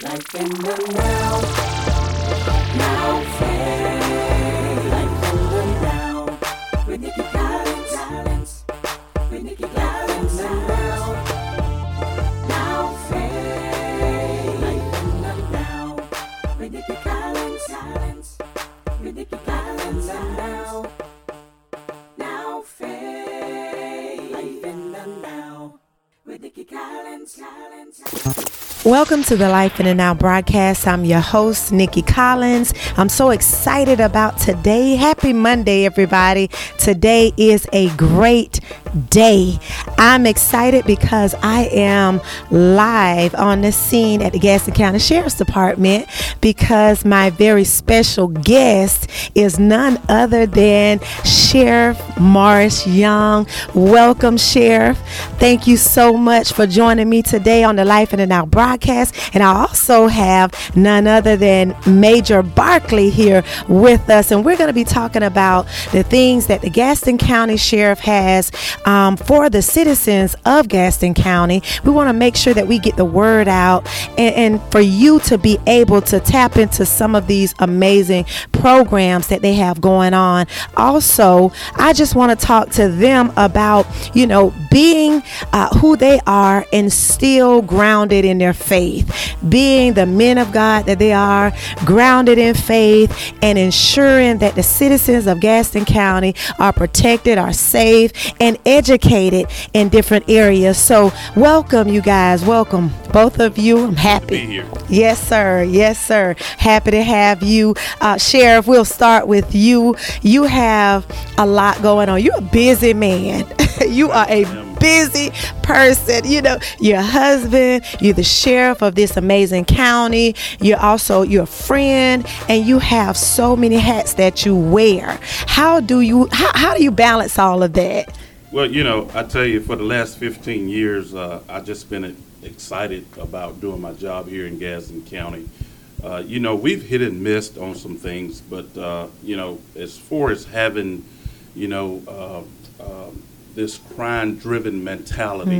Life in the now. Now phase. Life in the now. With Nikki Collins. With Nikki Collins now. Now phase. Life in the now. With Nikki Collins. With Nikki Collins now. Now phase. Life in the now. With Nikki Collins. Collins. Welcome to the Life in the Now broadcast. I'm your host, Nikki Collins. I'm so excited about today. Happy Monday, everybody. Today is a great day. I'm excited because I am live on the scene at the Gadsden County Sheriff's Department because my very special guest is none other than Sheriff Morris Young. Welcome, Sheriff. Thank you so much for joining me today on the Life in the Now broadcast. And I also have none other than Major Barkley here with us. And we're going to be talking about the things that the Gadsden County Sheriff has um, for the citizens of Gadsden County. We want to make sure that we get the word out and, and for you to be able to tap into some of these amazing programs that they have going on. Also, I just want to talk to them about, you know, being uh, who they are and still grounded in their faith, being the men of God that they are, grounded in faith, and ensuring that the citizens of Gadsden County are protected, are safe, and educated in different areas. So, welcome, you guys. Welcome, both of you. I'm happy. be here. Yes, sir. Yes, sir. Happy to have you. Uh, Sheriff, we'll start with you. You have a lot going on. You're a busy man. you are a busy person. You know, you're a husband, you're the sheriff of this amazing county, you're also your friend, and you have so many hats that you wear. How do you how, how do you balance all of that? Well, you know, I tell you, for the last 15 years, uh, I just been excited about doing my job here in Gadsden County. Uh, you know, we've hit and missed on some things, but uh, you know, as far as having, you know, uh, um, this crime-driven mentality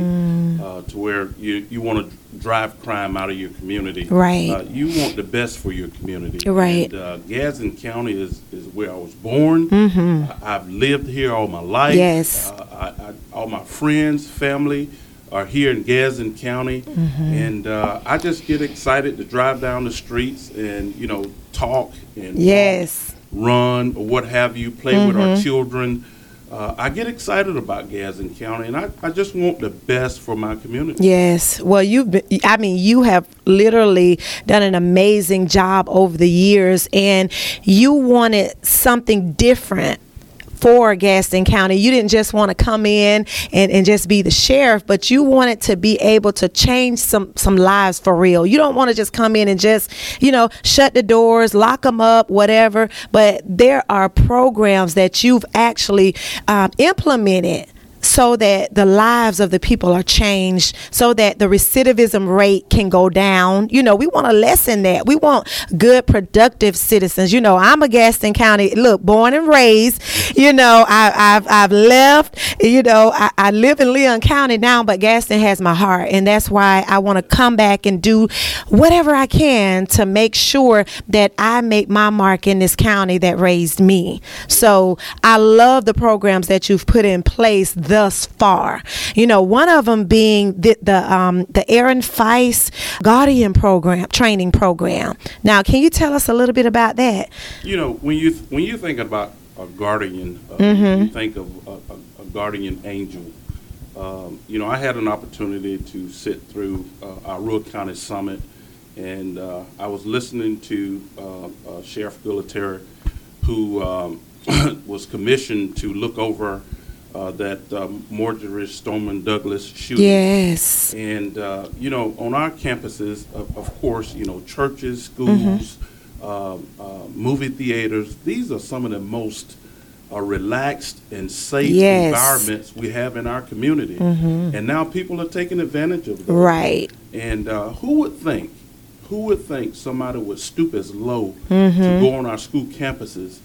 uh, to where you, you want to drive crime out of your community. Right. Uh, you want the best for your community. Right. And, uh, Gadsden County is, is where I was born. I, I've lived here all my life. Yes. Uh, I, I, all my friends, family are here in Gadsden County, Mm-hmm. and uh, I just get excited to drive down the streets and you know talk and walk, run or what have you, play with our Mm-hmm. children. Uh, I get excited about Gadsden County, and I, I just want the best for my community. Yes. Well, you've been, I mean, you have literally done an amazing job over the years, and you wanted something different for Gadsden County. You didn't just want to come in and, and just be the sheriff, but you wanted to be able to change some, some lives for real. You don't want to just come in and just, you know, shut the doors, lock them up, whatever. But there are programs that you've actually um, implemented so that the lives of the people are changed, so that the recidivism rate can go down. You know, we want to lessen that. We want good, productive citizens. You know, I'm a Gadsden County, look, born and raised. You know, I, I've I've left. You know, I, I live in Leon County now, but Gadsden has my heart, and that's why I want to come back and do whatever I can to make sure that I make my mark in this county that raised me. So I love the programs that you've put in place thus far. You know, one of them being the the, um, the Aaron Feis Guardian program, training program. Now, can you tell us a little bit about that? You know, when you th- when you think about a guardian, uh, Mm-hmm. you think of a, a, a guardian angel. Um, you know, I had an opportunity to sit through uh, our Rural County Summit, and uh, I was listening to uh, uh, Sheriff Gualtieri, who um, was commissioned to look over uh, that um, Marjory Stoneman Douglas shooting. Yes. And, uh, you know, on our campuses, of, of course, you know, churches, schools, um, uh, movie theaters, these are some of the most uh, relaxed and safe Yes. environments we have in our community. And now people are taking advantage of them. Right. And uh, who would think, who would think somebody would stoop as low to go on our school campuses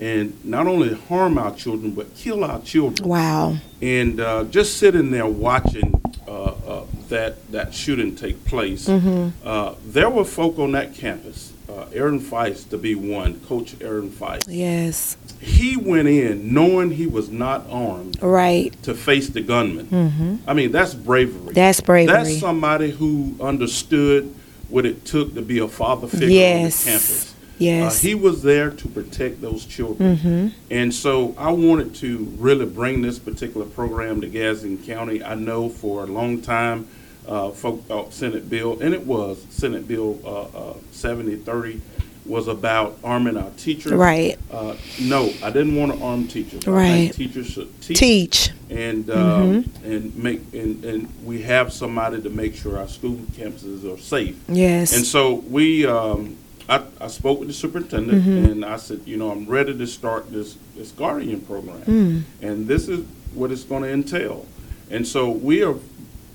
and not only harm our children but kill our children. Wow. And uh, just sitting there watching uh, uh, that that shooting take place, uh, there were folk on that campus. Uh, Aaron Feis to be one, Coach Aaron Feis. Yes. He went in knowing he was not armed Right. to face the gunman. Mm-hmm. I mean, that's bravery. That's bravery. That's somebody who understood what it took to be a father figure Yes. on the campus. Yes. Uh, he was there to protect those children. Mm-hmm. And so I wanted to really bring this particular program to Gadsden County. I know for a long time, uh, folk thought Senate Bill, and it was, Senate Bill uh, uh, 7030 was about arming our teachers. Right. Uh, no, I didn't want to arm teachers. Right. teachers should teach Teach. and um, and make and, and we have somebody to make sure our school campuses are safe. Yes. And so we, um, I, I spoke with the superintendent and I said, you know, I'm ready to start this this guardian program, and this is what it's going to entail. And so we are,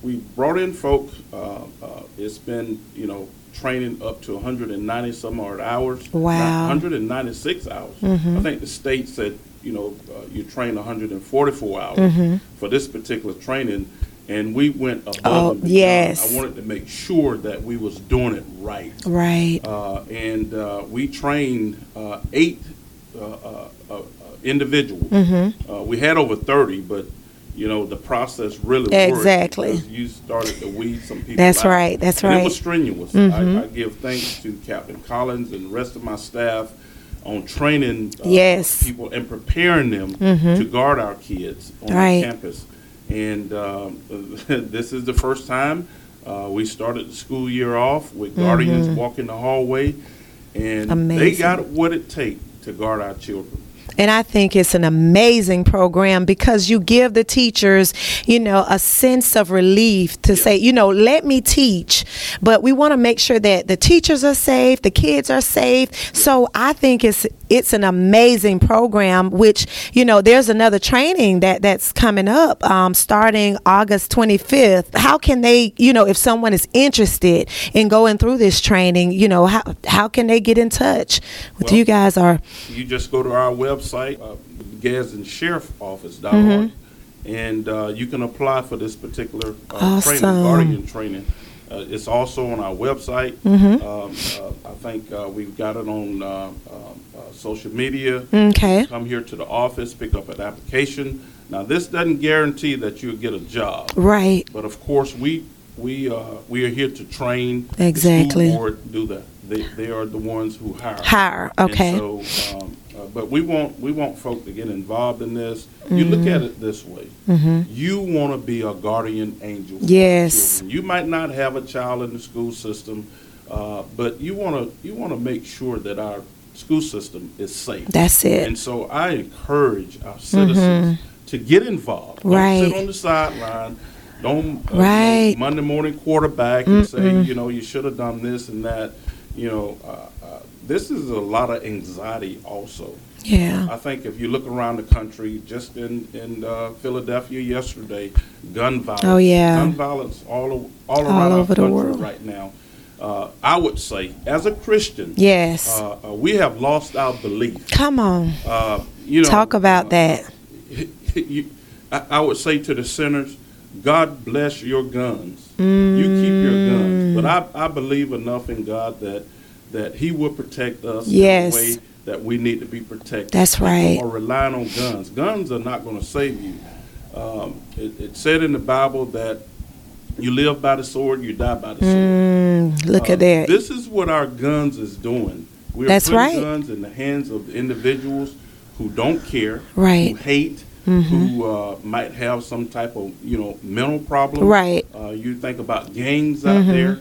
we brought in folk. Uh, uh, it's been, you know, training up to 190 some odd hours. Wow. 196 hours. I think the state said, you know, uh, you train 144 hours for this particular training, and we went above Oh, and beyond. yes. I wanted to make sure that we was doing it right. Right. Uh, and uh, we trained uh, eight uh, uh, uh, individuals. Mm-hmm. Uh, we had over 30, but you know the process really Exactly. you started to weed some people. That's out. right, that's And right. It was strenuous. I, I give thanks to Captain Collins and the rest of my staff on training uh, Yes. people and preparing them to guard our kids on Right. campus. And um, this is the first time uh, we started the school year off with guardians walking the hallway, and they Amazing. got what it takes to guard our children. And I think it's an amazing program because you give the teachers, you know, a sense of relief to say, you know, let me teach. But we want to make sure that the teachers are safe, the kids are safe. So I think it's it's an amazing program. Which you know, there's another training that that's coming up um, starting August 25th. How can they, you know, if someone is interested in going through this training, you know, how how can they get in touch with Well, you guys? Or You just go to our website, uh, GadsdenSheriffOffice.org, Mm-hmm. and uh, you can apply for this particular uh, training, guardian training. Uh, it's also on our website. Mm-hmm. Um, uh, I think uh, we've got it on uh, uh, social media. okay. Come here to the office, pick up an application. Now, this doesn't guarantee that you'll get a job, Right. but of course, we we uh, we are here to train. Exactly. The school board do that. They they are the ones who hire. Hire. Okay. And so, um, uh, but we want we want folk to get involved in this. You look at it this way: Mhm. you want to be a guardian angel. Yes. You might not have a child in the school system, uh, but you want to you want to make sure that our school system is safe. That's it. And so I encourage our citizens to get involved. Don't Right. sit on the sideline. Don't uh, you know, Monday morning quarterback and say, you know, you should have done this and that. You know, uh, uh, this is a lot of anxiety also. Yeah. I think if you look around the country, just in in uh, Philadelphia yesterday, gun violence. Oh, yeah. gun violence all all around over our the country world. right now. Uh, I would say, as a Christian, Yes. uh, uh, we have lost our belief. Come on. Uh, you know, Talk about uh, that. you, I, I would say to the sinners, God bless your guns. You keep your guns. But I, I believe enough in God that that He will protect us Yes. in the way that we need to be protected. That's right. Are relying on guns. Guns are not going to save you. Um, it, it said in the Bible that you live by the sword, you die by the sword. Mm, look Uh, at that. This is what our guns is doing. We're That's putting right. guns in the hands of individuals who don't care, Right. Mm-hmm. who hate, who uh, might have some type of you know mental problem. Right. Mm-hmm. Uh, you think about gangs out there.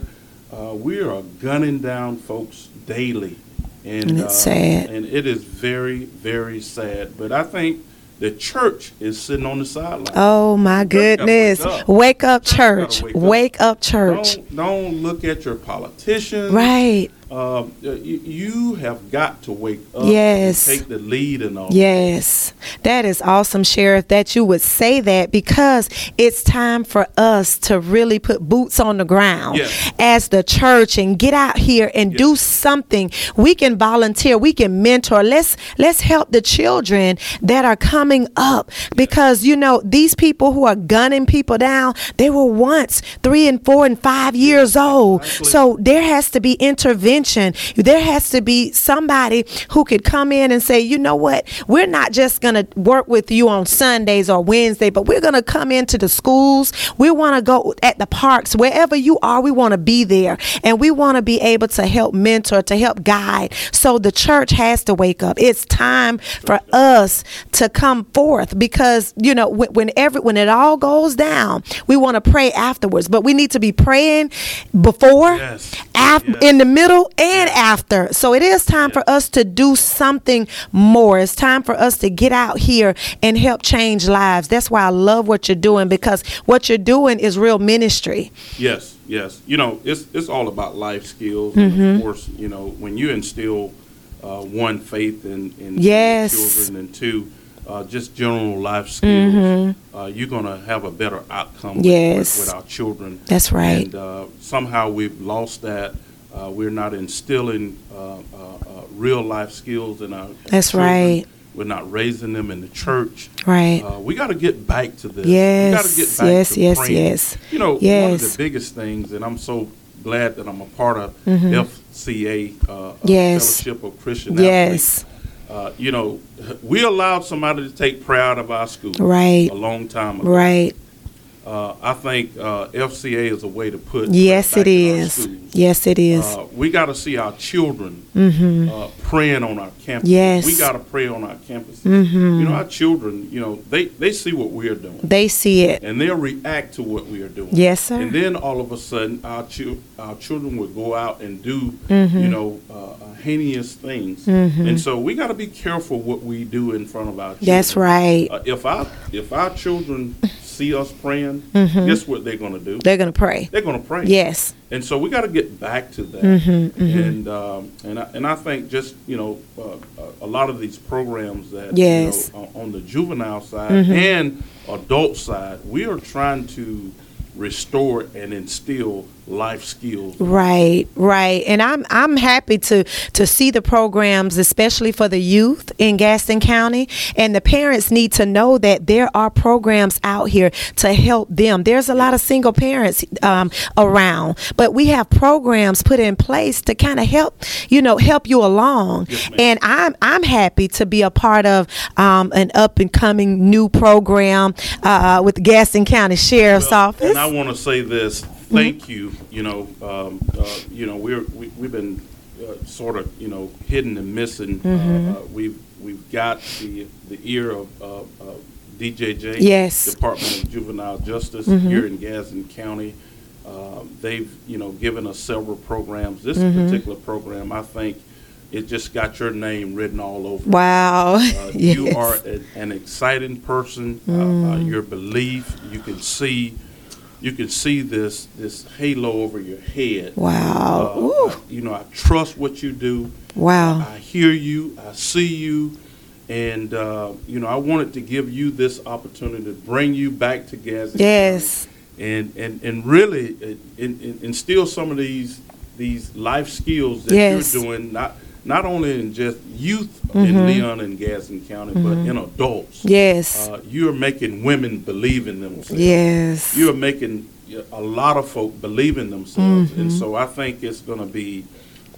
Uh, we are gunning down folks daily, and, And it's uh, sad. And it is very, very sad. But I think the church is sitting on the sideline. Oh my goodness. wake up. Wake up, Church wake up. Wake up, church. Don't, don't look at your politicians. Right. Uh, you, have got to wake up. Yes. And take the lead and all. Yes, that is awesome, Sheriff, that you would say that because it's time for us to really put boots on the ground Yes. as the church and get out here and do something. We can volunteer, we can mentor. Let's let's help the children that are coming up because you know these people who are gunning people down, they were once three and four and five years old. exactly. So there has to be intervention. There has to be somebody who could come in and say, you know what, we're not just going to work with you on Sundays or Wednesday, but we're going to come into the schools. We want to go at the parks, wherever you are, we want to be there. And we want to be able to help mentor, to help guide. So the church has to wake up. It's time for us to come forth because, you know, when, when every, when it all goes down, we want to pray afterwards, but we need to be praying before, Yes. af- Yes. in the middle and after. So it is time for us to do something more. It's time for us to get out here and help change lives. That's why I love what you're doing because what you're doing is real ministry. Yes, yes. You know, it's it's all about life skills, Mm-hmm. and of course, you know, when you instill uh, one faith in, in Yes. children, and two, uh, just general life skills, uh, you're gonna have a better outcome with, Mm-hmm. Yes. with, with our children. That's right. And uh, somehow we've lost that. Uh, we're not instilling uh, uh, uh, real life skills in our That's children. right. We're not raising them in the church. Right. Uh, we got to get back to this. Yes, we get back yes, yes, praying. yes. You know, one of Yes. the biggest things, and I'm so glad that I'm a part of FCA, Mm-hmm. Yes. Fellowship of Christian Yes. Uh, you know, we allowed somebody to take prayer out of our school Right. a long time ago. Right. Uh, I think uh, FCA is a way to put Yes, it is. Yes, it is. Uh, we got to see our children uh, praying on our campus. Mm-hmm. Yes. we got to pray on our campuses. Mhm. You know, our children. You know, they they see what we are doing, They see it. and they'll react to what we are doing. Yes, sir. And then all of a sudden, our chil- our children would go out and do, Mm-hmm. you know, uh, uh, heinous things. And so we got to be careful what we do in front of our children. That's right. Uh, if our if our children see us praying, Mm-hmm. guess what they're going to do? They're going to pray. They're going to pray. Yes. And so we got to get back to that. Mm-hmm, And um, and I, and I think just you know uh, a- a lot of these programs that Yes. you know, on on the juvenile side Mm-hmm. and adult side, we are trying to restore and instill life skills. Right, right. And I'm I'm happy to to see the programs especially for the youth in Gadsden County and the parents need to know that there are programs out here to help them. There's a lot of single parents um, around, but we have programs put in place to kind of help, you know, help you along. Yes, and I'm I'm happy to be a part of um, an up and coming new program uh, with Gadsden County Sheriff's Well, Office. I want to say this. Thank you. You know, um, uh, you know, we're we, we've been uh, sort of you know hidden and missing. Uh, uh, we've we've got the the ear of uh, uh, DJJ, Yes. Department of Juvenile Justice here in Gadsden County. Uh, they've you know given us several programs. This particular program, I think, it just got your name written all over. Wow. Uh, You are a, an exciting person. Uh, uh, your belief, you can see, you can see this this halo over your head. Wow. Uh, Ooh. I- you know, I trust what you do. Wow. I hear you. I see you. And, uh, you know, I wanted to give you this opportunity to bring you back to Gadsden. Yes. And, and, and really uh, in, in, instill some of these these life skills that Yes. you're doing, not not only in just youth Mm-hmm. in Leon and Gadsden County, but in adults. Yes. Uh, you're making women believe in themselves yes. you're making a lot of folk believe in themselves, and Mm-hmm. so I think it's going to be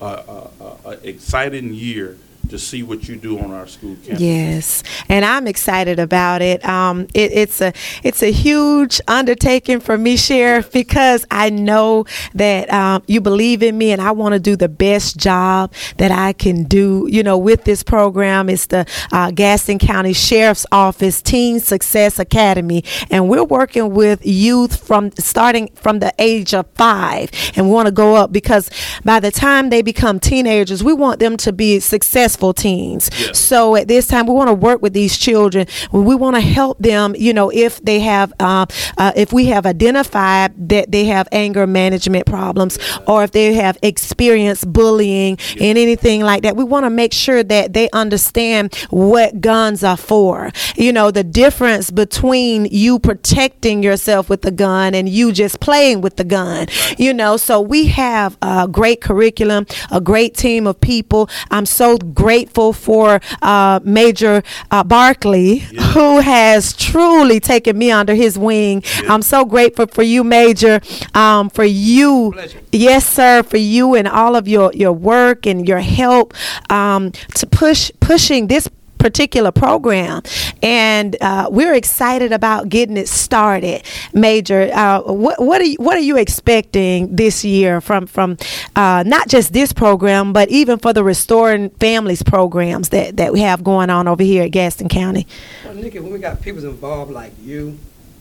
a, a, a, a exciting year to see what you do on our school campus. Yes, and I'm excited about it. Um, it. It's a it's a huge undertaking for me, Sheriff, because I know that um, you believe in me, and I want to do the best job that I can do. You know, with this program, it's the uh, Gadsden County Sheriff's Office Teen Success Academy, and we're working with youth from starting from the age of five, and we want to go up because by the time they become teenagers, we want them to be successful successful teens. So at this time, we want to work with these children. We want to help them. You know, if they have, uh, uh, if we have identified that they have anger management problems, or if they have experienced bullying and anything like that, we want to make sure that they understand what guns are for. You know, the difference between you protecting yourself with the gun and you just playing with the gun. You know, so we have a great curriculum, a great team of people. I'm so grateful for uh, Major uh, Barkley, who has truly taken me under his wing. I'm so grateful for you, Major, um, for you. Pleasure. Yes, sir, for you and all of your, your work and your help um, to push pushing this particular program and uh, we're excited about getting it started major uh, what, what are you what are you expecting this year from from uh, not just this program but even for the restoring families programs that that we have going on over here at Gadsden County Well, Nikki, when we got people involved like you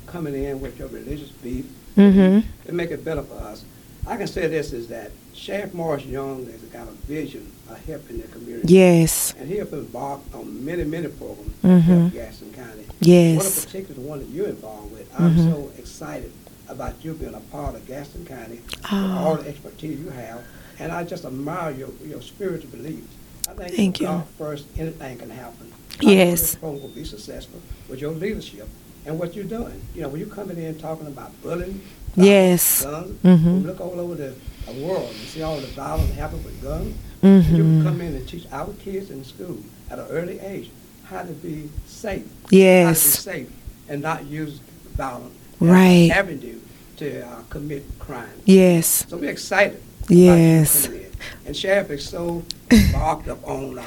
coming in with your religious beef, Mhm. it make it better for us. I can say this is that Sheriff Morris Young has got a vision of helping the community. yes And he has involved on many, many programs Mhm. to help Gadsden County. Yes. One in particular, one that you're involved with. I'm Mhm. so excited about you being a part of Gadsden County, Oh. all the expertise you have, and I just admire your, your spiritual beliefs. I think Thank you. God first, anything can happen. I Yes. This program will be successful with your leadership and what you're doing. You know, when you're coming in talking about bullying, Yes. guns, Mhm. we look all over the, the world and see all the violence happening with guns, and you can come in and teach our kids in school at an early age how to be safe. Yes. How to be safe and not use violence. Right. Avenue to uh, commit crime. yes So we're excited. Yes. you. And Sheriff is so embarked up on uh,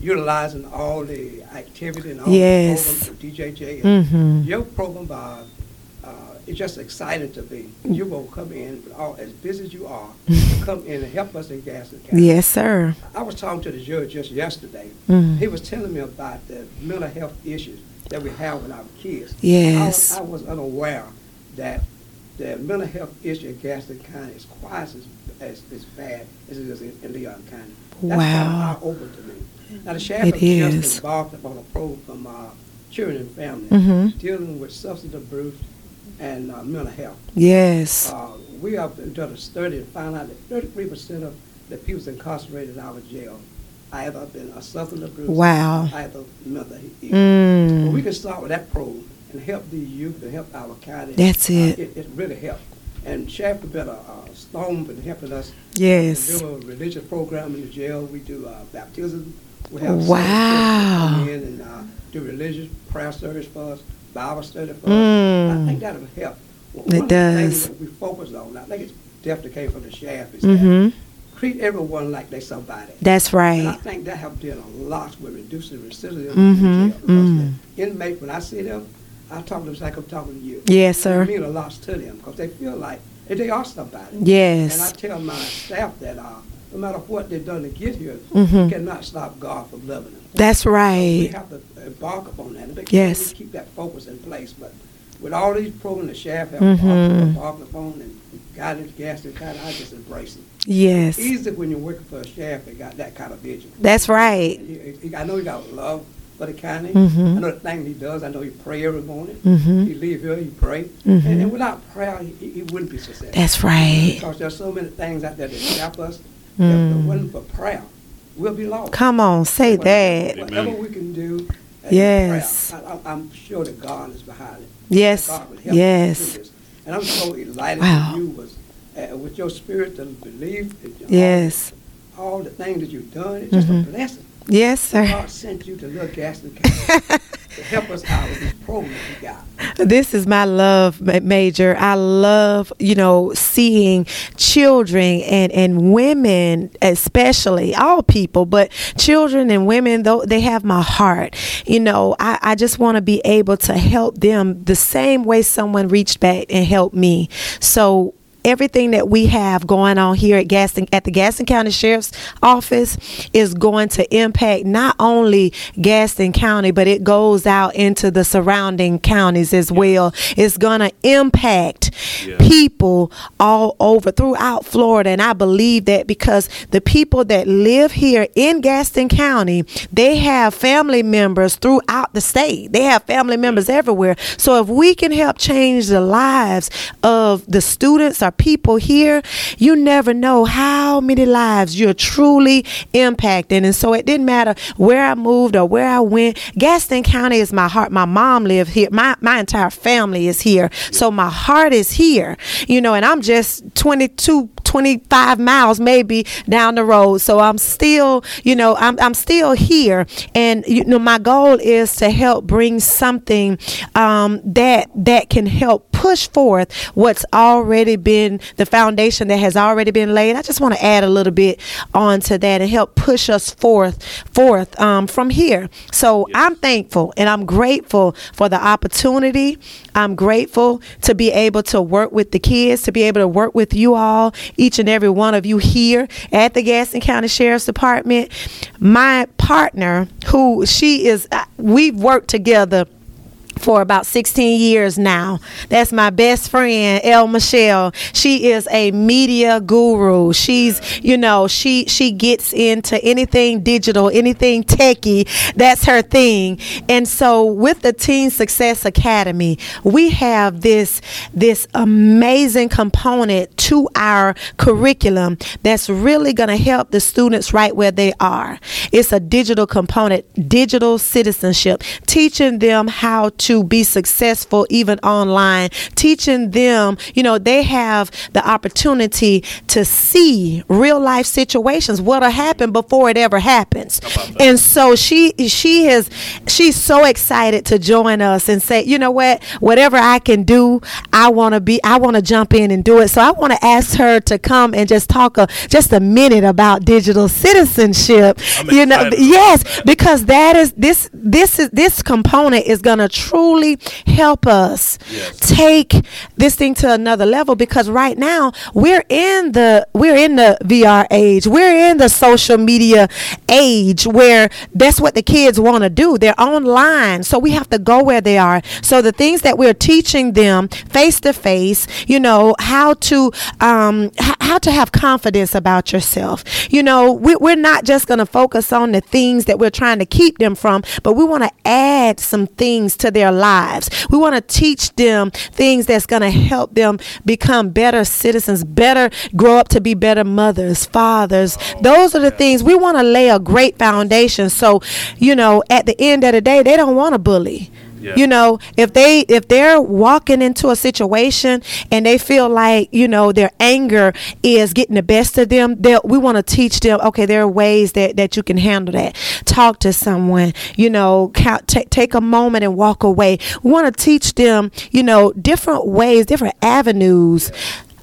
utilizing all the activity and all Yes. the programs with DJJ. And Mhm. Your program, uh, uh, it's just exciting to be. You will come in, all, as busy as you are, come in and help us in Gadsden County. yes sir I was talking to the judge just yesterday. Mhm. He was telling me about the mental health issues that we have with our kids. Yes. I was, I was unaware that the mental health issue in Gadsden County is twice as, as, as bad as it is in, in Leon County. That's kind of Wow. eye-opening to me. Now, the sheriff It is. just embarked upon a program from uh, Children and Family Mhm. dealing with substance abuse and uh, mental health. yes Uh, we have done a study and found out that thirty-three percent of the people incarcerated in our jail either been a substance abuse. Wow. or Either mental illness. Well, we mm. can start with that program and help the youth and help our county. That's Uh, it. It, it really helped. And Sheriff been a, a stone in helping us. yes We do a religious program in the jail. We do uh, baptism. We have Wow. come in and uh, do religious prayer service for us, Bible study for us. Mm. I think that'll help. One It of the things does. that we focus on, I think it definitely came from the sheriff, is Mhm. that treat everyone like they somebody. that's And I think that helped did a lot with reducing recidivism Mhm, in jail. Mm. the inmates, when I see them, I talk to them like I'm talking to you. Yes, sir. It means a lot to them because they feel like they are somebody. Yes. And I tell my staff that uh, no matter what they've done to get here, Mhm. you cannot stop God from loving them. That's right. We have to embark upon that. Yes. Keep that focus in place. But with all these programs the sheriff have Mhm. embarked upon and guided County, I just embrace it. yes Easy when you're working for a sheriff that got that kind of vision. that's right He- he- I know he got love for the county. Mhm. I know the thing he does. I know he pray every morning. Mhm. He leave here, he pray. Mhm. And, and without prayer, he, he wouldn't be successful. that's right Because there's so many things out there that trap us. Mm. If it wasn't for prayer, we'll be lost. come on say that Whatever Amen. we can do. Yes. prayer, I, I- I'm sure that God is behind it. Yes. God will help us Yes. And I'm so delighted Wow. that you was, uh, with your spirit to believe. that all- yes All the things that you've done, it's just Mhm. a blessing. yes sir God sent you to little Gadsden County help us out with we got. this is my love major. I love you know seeing children and and women especially all people but children and women though they have my heart. You know i, I just want to be able to help them the same way someone reached back and helped me. So everything that we have going on here at Gadsden at the Gadsden County Sheriff's Office is going to impact not only Gadsden County, but it goes out into the surrounding counties as well. It's going to impact Yeah. people all over throughout Florida, and I believe that because the people that live here in Gadsden County, they have family members throughout the state. They have family members everywhere. So if we can help change the lives of the students or people here, you never know how many lives you're truly impacting. And so it didn't matter where I moved or where I went. Gadsden County is my heart. My mom lived here. My my entire family is here. So my heart is here. You know, and I'm just 22 25 miles maybe down the road. So I'm still, you know, I'm, I'm still here. And, you know, my goal is to help bring something um, that, that can help push forth what's already been the foundation that has already been laid. I just want to add a little bit onto that and help push us forth, forth um, from here. So I'm thankful and I'm grateful for the opportunity. I'm grateful to be able to work with the kids, to be able to work with you all, each and every one of you here at the Gadsden County Sheriff's Department. My partner, who she is, uh, we've worked together for about 16 years now. That's my best friend, El Michelle. She is a media guru. She's, you know, she she gets into anything digital, anything techie. That's her thing. And so with the Teen Success Academy, we have this this amazing component to our curriculum that's really going to help the students right where they are. It's a digital component, digital citizenship, teaching them how to be successful even online, teaching them, you know, they have the opportunity to see real life situations, what'll happen before it ever happens. And so she she has she's so excited to join us and say, you know what, whatever I can do, I want to be I want to jump in and do it. So I want to ask her to come and just talk a, just a minute about digital citizenship. I'm you know, yes, because that is this this is this component is going to truly help us Yes. take this thing to another level because right now we're in the we're in the VR age. We're in the social media age where that's what the kids want to do. They're online. So we have to go where they are. So the things that we're teaching them face to face, you know, how to um h- how to have confidence about yourself. You know, we, we're not just going to focus on the things that we're trying to keep them from, but we want to add some things to their lives. We want to teach them things that's going to help them become better citizens, better grow up to be better mothers, fathers. Those are the things we want to lay a great foundation. So, you know, at the end of the day, they don't want to bully. Yeah. You know, if they if they're walking into a situation and they feel like you know their anger is getting the best of them, we want to teach them. Okay, there are ways that that you can handle that. Talk to someone. You know, count, ta take a moment and walk away. We want to teach them. You know, different ways, different avenues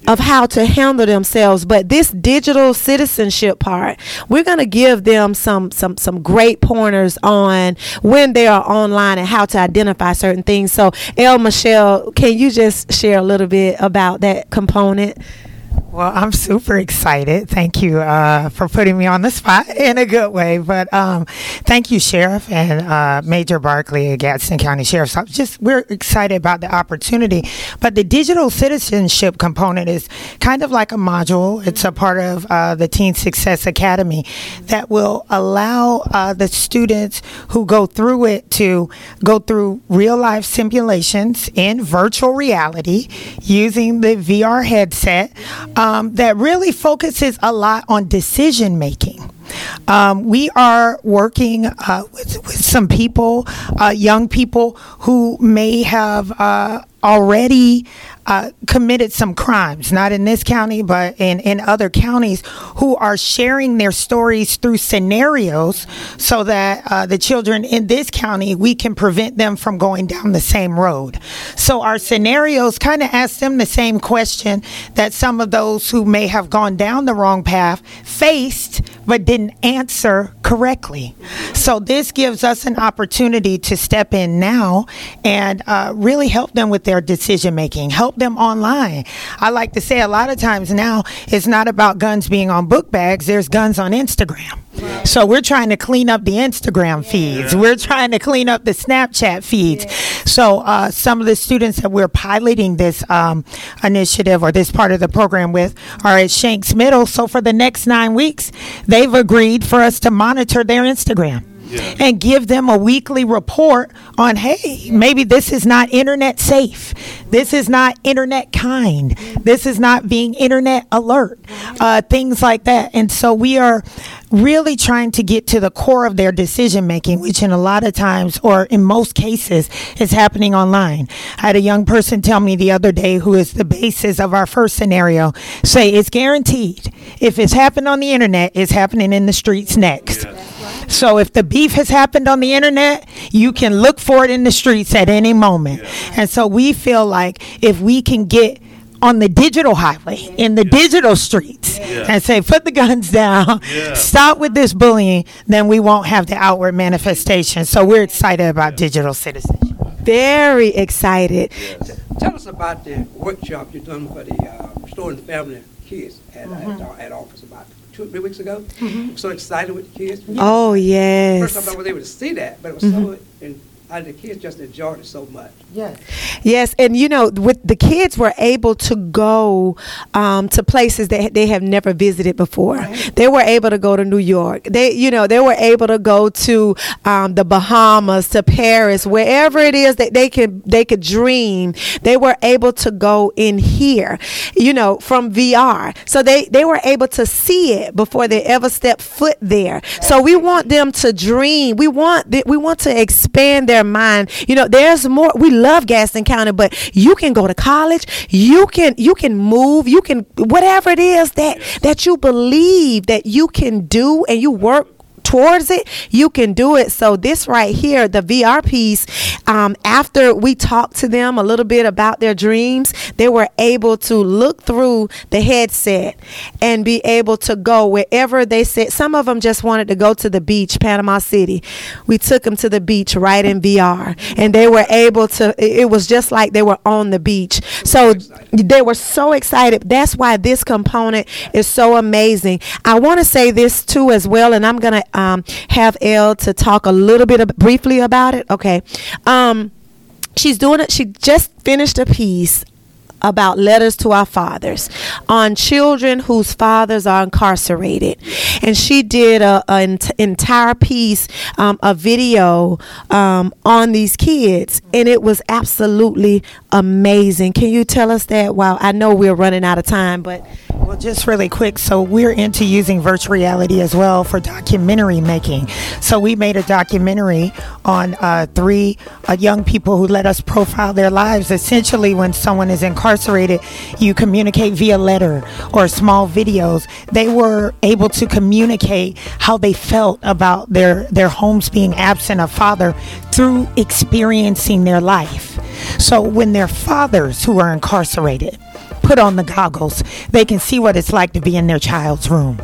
of how to handle themselves but this digital citizenship part we're going to give them some some some great pointers on when they are online and how to identify certain things. So el michelle can you just share a little bit about that component Well, I'm super excited. Thank you uh, for putting me on the spot in a good way. But um, thank you, Sheriff and uh, Major Barkley Gadsden County Sheriff's Office. Just we're excited about the opportunity. But the digital citizenship component is kind of like a module. It's a part of uh, the Teen Success Academy that will allow uh, the students who go through it to go through real life simulations in virtual reality using the VR headset um, that really focuses a lot on decision making. Um, we are working uh, with, with some people, uh, young people who may have uh, already uh, committed some crimes, not in this county, but in, in other counties, who are sharing their stories through scenarios so that uh, the children in this county, we can prevent them from going down the same road. So our scenarios kind of ask them the same question that some of those who may have gone down the wrong path faced but didn't answer correctly. So this gives us an opportunity to step in now and uh, really help them with their decision making, help them online. I like to say a lot of times now it's not about guns being on book bags, there's guns on Instagram. So we're trying to clean up the Instagram feeds. We're trying to clean up the Snapchat feeds. So uh, some of the students that we're piloting this um, initiative or this part of the program with are at Shanks Middle. So for the next nine weeks, they've agreed for us to monitor their Instagram. And give them a weekly report on, hey, maybe this is not internet safe. This is not internet kind. This is not being internet alert. Uh, things like that. And so we are really trying to get to the core of their decision making, which in a lot of times, or in most cases, is happening online. I had a young person tell me the other day, who is the basis of our first scenario, say it's guaranteed. If it's happened on the internet, it's happening in the streets next. So if the beef has happened on the internet, you can look for it in the streets at any moment. And so we feel like if we can get on the digital highway in the digital streets and say put the guns down. Yeah. stop with this bullying then we won't have the outward manifestation. So we're excited about digital citizenship. Very excited. Tell us about the workshop you done for the uh, Restoring the Family Kids at, at, our- at office about two, or three weeks ago. Mm-hmm. I'm So excited with the kids. Oh, yes. First time I was able to see that, but it was so, mm-hmm. and I, the kids just enjoyed it so much. Yes, Yes, and you know, with the kids were able to go um, to places that they have never visited before. They were able to go to New York. They, you know, they were able to go to um, the Bahamas, to Paris, wherever it is that they could they could dream. They were able to go in here, you know, from VR. So they they were able to see it before they ever stepped foot there. So we want them to dream. We want th- we want to expand their mind. You know, there's more. We love Gadsden County, but you can go to college. You can you can move. You can whatever it is that that you believe that you can do and you work towards it, you can do it. So this right here, the VR piece, um, after we talked to them a little bit about their dreams, they were able to look through the headset and be able to go wherever they said. Some of them just wanted to go to the beach, Panama City. We took them to the beach right in VR, and they were able to. It was just like they were on the beach. So they were so excited. That's why this component is so amazing. I want to say this too as well, and I'm gonna um, have Elle to talk a little bit ab- briefly about it. Okay, um, she's doing it. She just finished a piece about letters to our fathers on children whose fathers are incarcerated and she did an entire piece um, a video um, on these kids and it was absolutely amazing can you tell us that wow i know we're running out of time but Well, just really quick. So, we're into using virtual reality as well for documentary making. So, we made a documentary on uh, three uh, young people who let us profile their lives. Essentially, when someone is incarcerated, you communicate via letter or small videos. They were able to communicate how they felt about their, their homes being absent of father through experiencing their life. So, when their fathers who are incarcerated, put on the goggles, they can see what it's like to be in their child's room,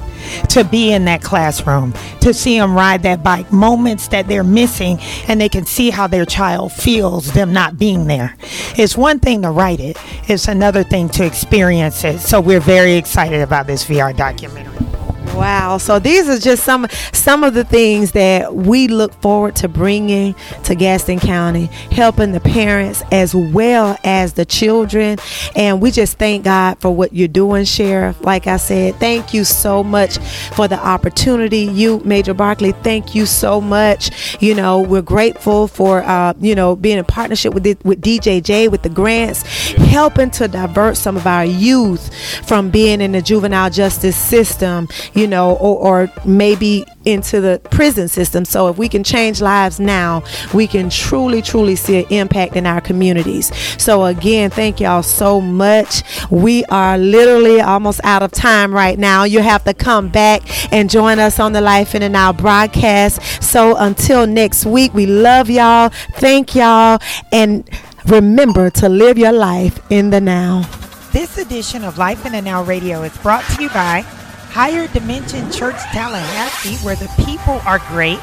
to be in that classroom, to see them ride that bike, moments that they're missing, and they can see how their child feels them not being there. It's one thing to write it, it's another thing to experience it. So we're very excited about this VR documentary. Wow. So these are just some some of the things that we look forward to bringing to Gadsden County, helping the parents as well as the children. And we just thank God for what you're doing, Sheriff. Like I said, thank you so much for the opportunity. You, Major Barkley, thank you so much. You know, we're grateful for uh, you know being in partnership with the, with DJJ with the grants, helping to divert some of our youth from being in the juvenile justice system. You know, or, or maybe into the prison system. So if we can change lives now, we can truly, truly see an impact in our communities. So again, thank y'all so much. We are literally almost out of time right now. You have to come back and join us on the Life in and Out broadcast. So until next week, we love y'all. Thank y'all. And remember to live your life in the now. This edition of Life in the Now Radio is brought to you by Higher Dimension Church Tallahassee, where the people are great.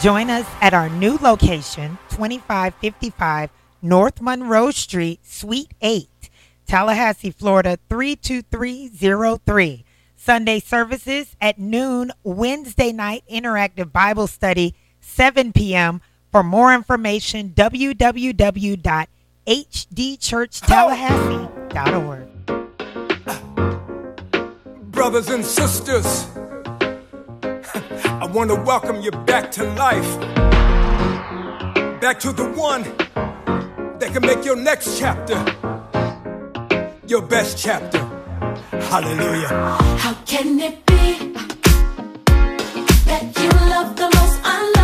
Join us at our new location, 2555 North Monroe Street, Suite 8, Tallahassee, Florida 32303. Sunday services at noon, Wednesday night interactive Bible study, 7 p.m. For more information, www.hdchurchtallahassee.org. Brothers and sisters, I want to welcome you back to life. Back to the one that can make your next chapter your best chapter. Hallelujah. How can it be that you love the most unloved?